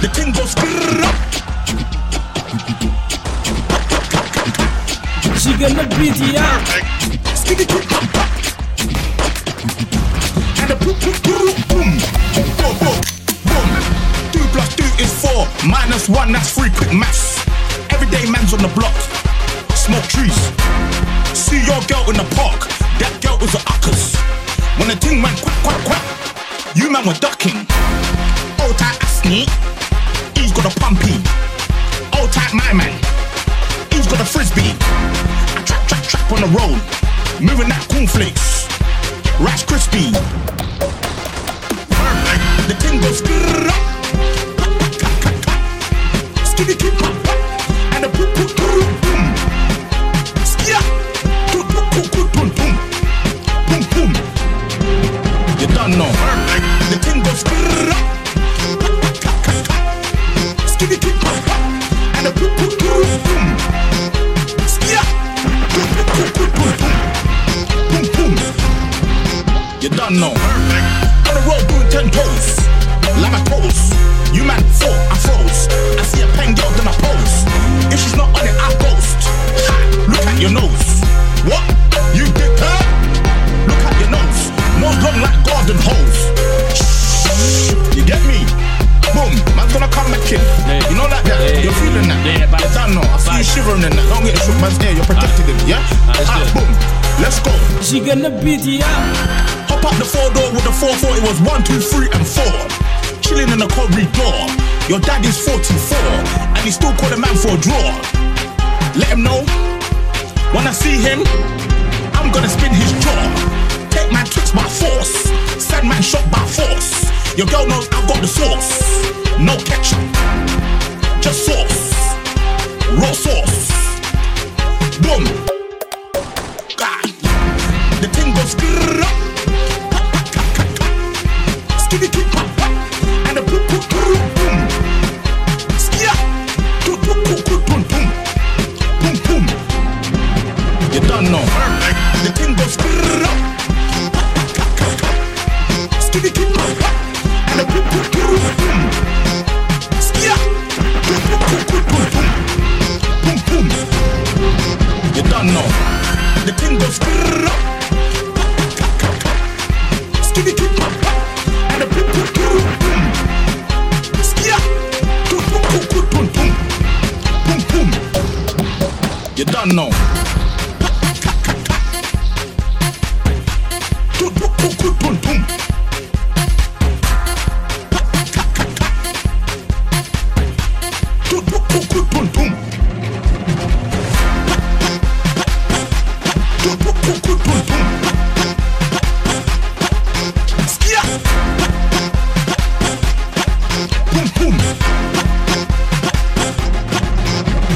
The thing goes na beat, pop. And boom boom boom boom. Two plus two is four. Minus one, that's three. Quick maths. Everyday man's on the block. Smoke trees. See your girl in the park. That girl was a. When the went quack quack quack, you man were ducking. The road. Moving that cornflakes. Rice crispy. The thing goes. Skitty keep pop. And the boom. Boom boom. Boom boom. You don't know. The goes. Skitty. And the poop poop poop boom. Skia. You don't know. On the road doing ten toes. You man I froze. I see a pen girl, then I. If she's not on it, I. Ha! Look at your nose. What? Shivering in that. Don't get shook man's ear. You're protected him, yeah? Ah, boom. Let's go. Giga na beat, yeah. Hop up the four door with the 440 was one, two, three, and four. Chilling in the corridor. Your dad is 44, and he still call the man for a draw. Let him know. When I see him, I'm gonna spin his jaw. Take my tricks by force. Send man shot by force. Your girl knows I've got the sauce. No ketchup, Skitty keep. And a poop poop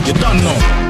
You don't know.